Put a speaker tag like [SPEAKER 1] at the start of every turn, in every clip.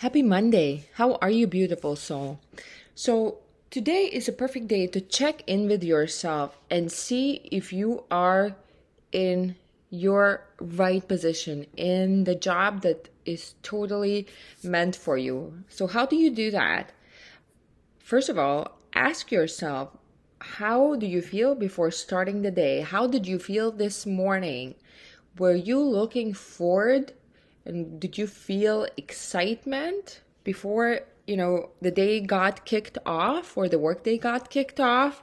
[SPEAKER 1] Happy Monday. How are you, beautiful soul? So, today is a perfect day to check in with yourself and see if you are in your right position in the job that is totally meant for you. So, how do you do that? First of all, ask yourself how do you feel before starting the day? How did you feel this morning? Were you looking forward and did you feel excitement before, you know, the day got kicked off or the workday got kicked off?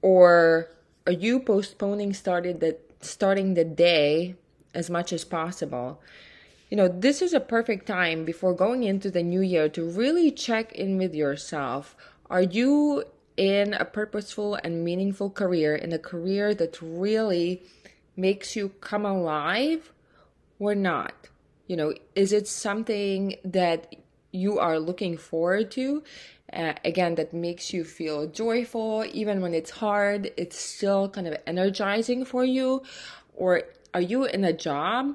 [SPEAKER 1] Or are you postponing started the starting the day as much as possible? You know, this is a perfect time before going into the new year to really check in with yourself. Are you in a purposeful and meaningful career, in a career that really makes you come alive or not? You know, is it something that you are looking forward to? Uh, again, that makes you feel joyful, even when it's hard, it's still kind of energizing for you? Or are you in a job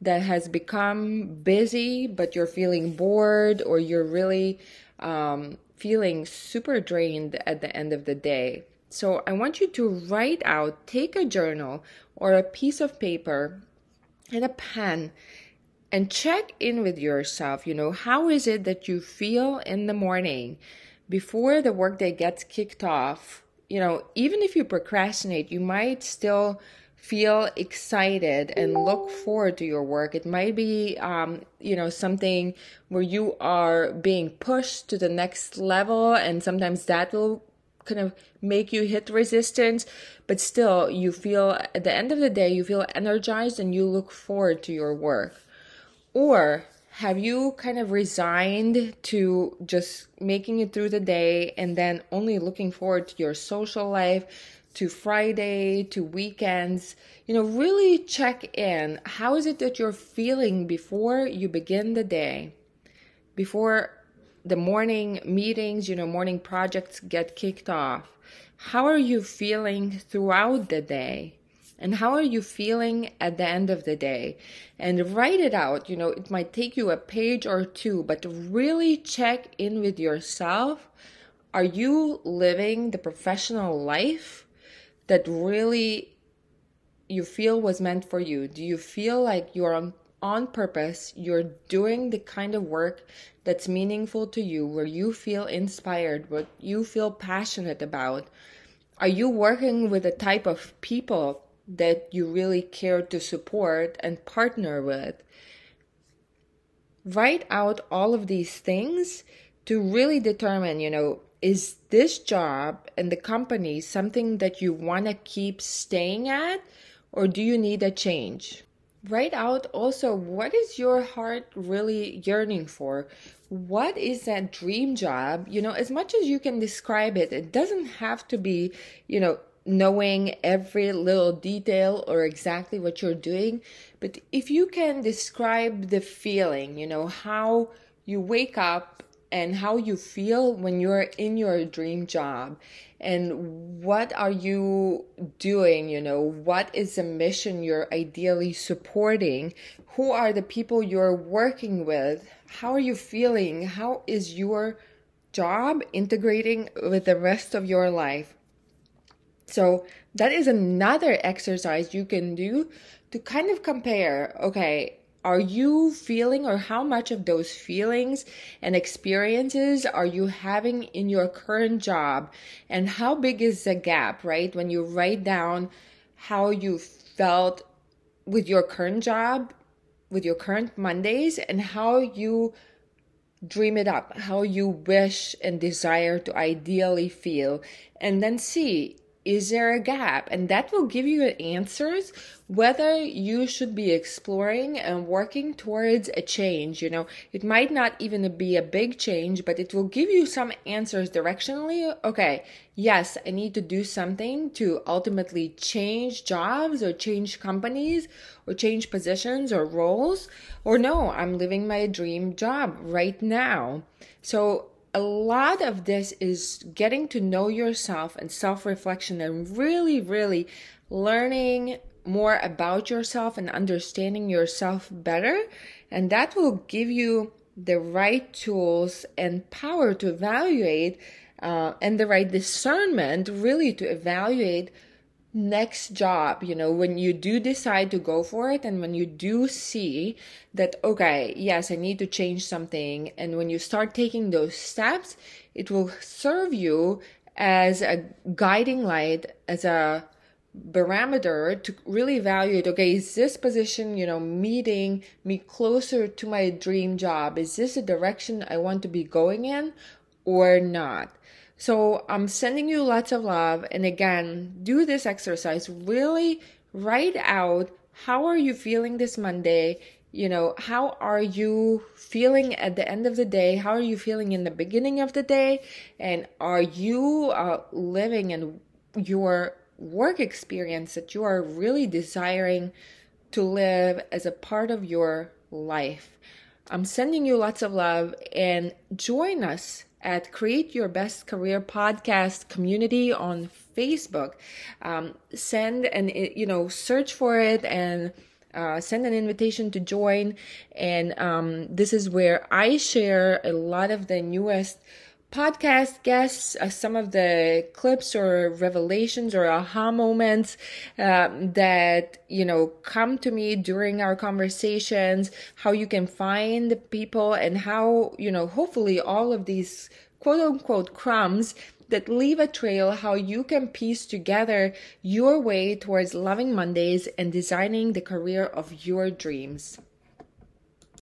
[SPEAKER 1] that has become busy, but you're feeling bored, or you're really um, feeling super drained at the end of the day? So, I want you to write out, take a journal or a piece of paper and a pen and check in with yourself. You know, how is it that you feel in the morning before the workday gets kicked off? You know, even if you procrastinate, you might still feel excited and look forward to your work. It might be, um, you know, something where you are being pushed to the next level, and sometimes that will kind of make you hit resistance, but still, you feel at the end of the day, you feel energized and you look forward to your work. Or have you kind of resigned to just making it through the day and then only looking forward to your social life, to Friday, to weekends? You know, really check in. How is it that you're feeling before you begin the day? Before the morning meetings, you know, morning projects get kicked off. How are you feeling throughout the day? And how are you feeling at the end of the day? And write it out. You know it might take you a page or two but really check in with yourself. Are you living the professional life that really you feel was meant for you? Do you feel like you're on on purpose? You're doing the kind of work that's meaningful to you where you feel inspired what you feel passionate about? Are you working with a type of people that you really care to support and partner with. Write out all of these things to really determine, you know, is this job and the company something that you want to keep staying at or do you need a change? Write out also what is your heart really yearning for? What is that dream job? You know, as much as you can describe it, it doesn't have to be, you know, knowing every little detail or exactly what you're doing, but if you can describe the feeling, you know, how you wake up and how you feel when you're in your dream job and what are you doing you know what is the mission you're ideally supporting? Who are the people you're working with? How are you feeling? How is your job integrating with the rest of your life so that is another exercise you can do to kind of compare, okay, are you feeling or how much of those feelings and experiences are you having in your current job? And how big is the gap right? When you write down how you felt with your current job with your current mondays and how you dream it up how you wish and desire to ideally feel and then see is there a gap? And that will give you answers whether you should be exploring and working towards a change. You know, it might not even be a big change, but it will give you some answers directionally. Okay, yes, I need to do something to ultimately change jobs or change companies or change positions or roles. Or no, I'm living my dream job right now. So a lot of this is getting to know yourself and self reflection and really, really learning more about yourself and understanding yourself better. And that will give you the right tools and power to evaluate uh, and the right discernment really to evaluate next job you know when you do decide to go for it and when you do see that okay yes i need to change something and when you start taking those steps it will serve you as a guiding light as a barometer to really evaluate okay is this position you know meeting me closer to my dream job? Is this a direction i want to be going in or not so I'm sending you lots of love. And again, do this exercise. Really write out how are you feeling this Monday? You know, how are you feeling at the end of the day? How are you feeling in the beginning of the day? And are you uh, living in your work experience that you are really desiring to live as a part of your life? I'm sending you lots of love and join us at Create Your Best Career podcast community on Facebook. Um, send and you know search for it and uh, send an invitation to join. And um, this is where I share a lot of the newest podcast guests, uh, some of the clips or revelations or aha moments uh, that you know come to me during our conversations. How you can find people and how you know hopefully all of these quote unquote crumbs that leave a trail how you can piece together your way towards loving Mondays and designing the career of your dreams.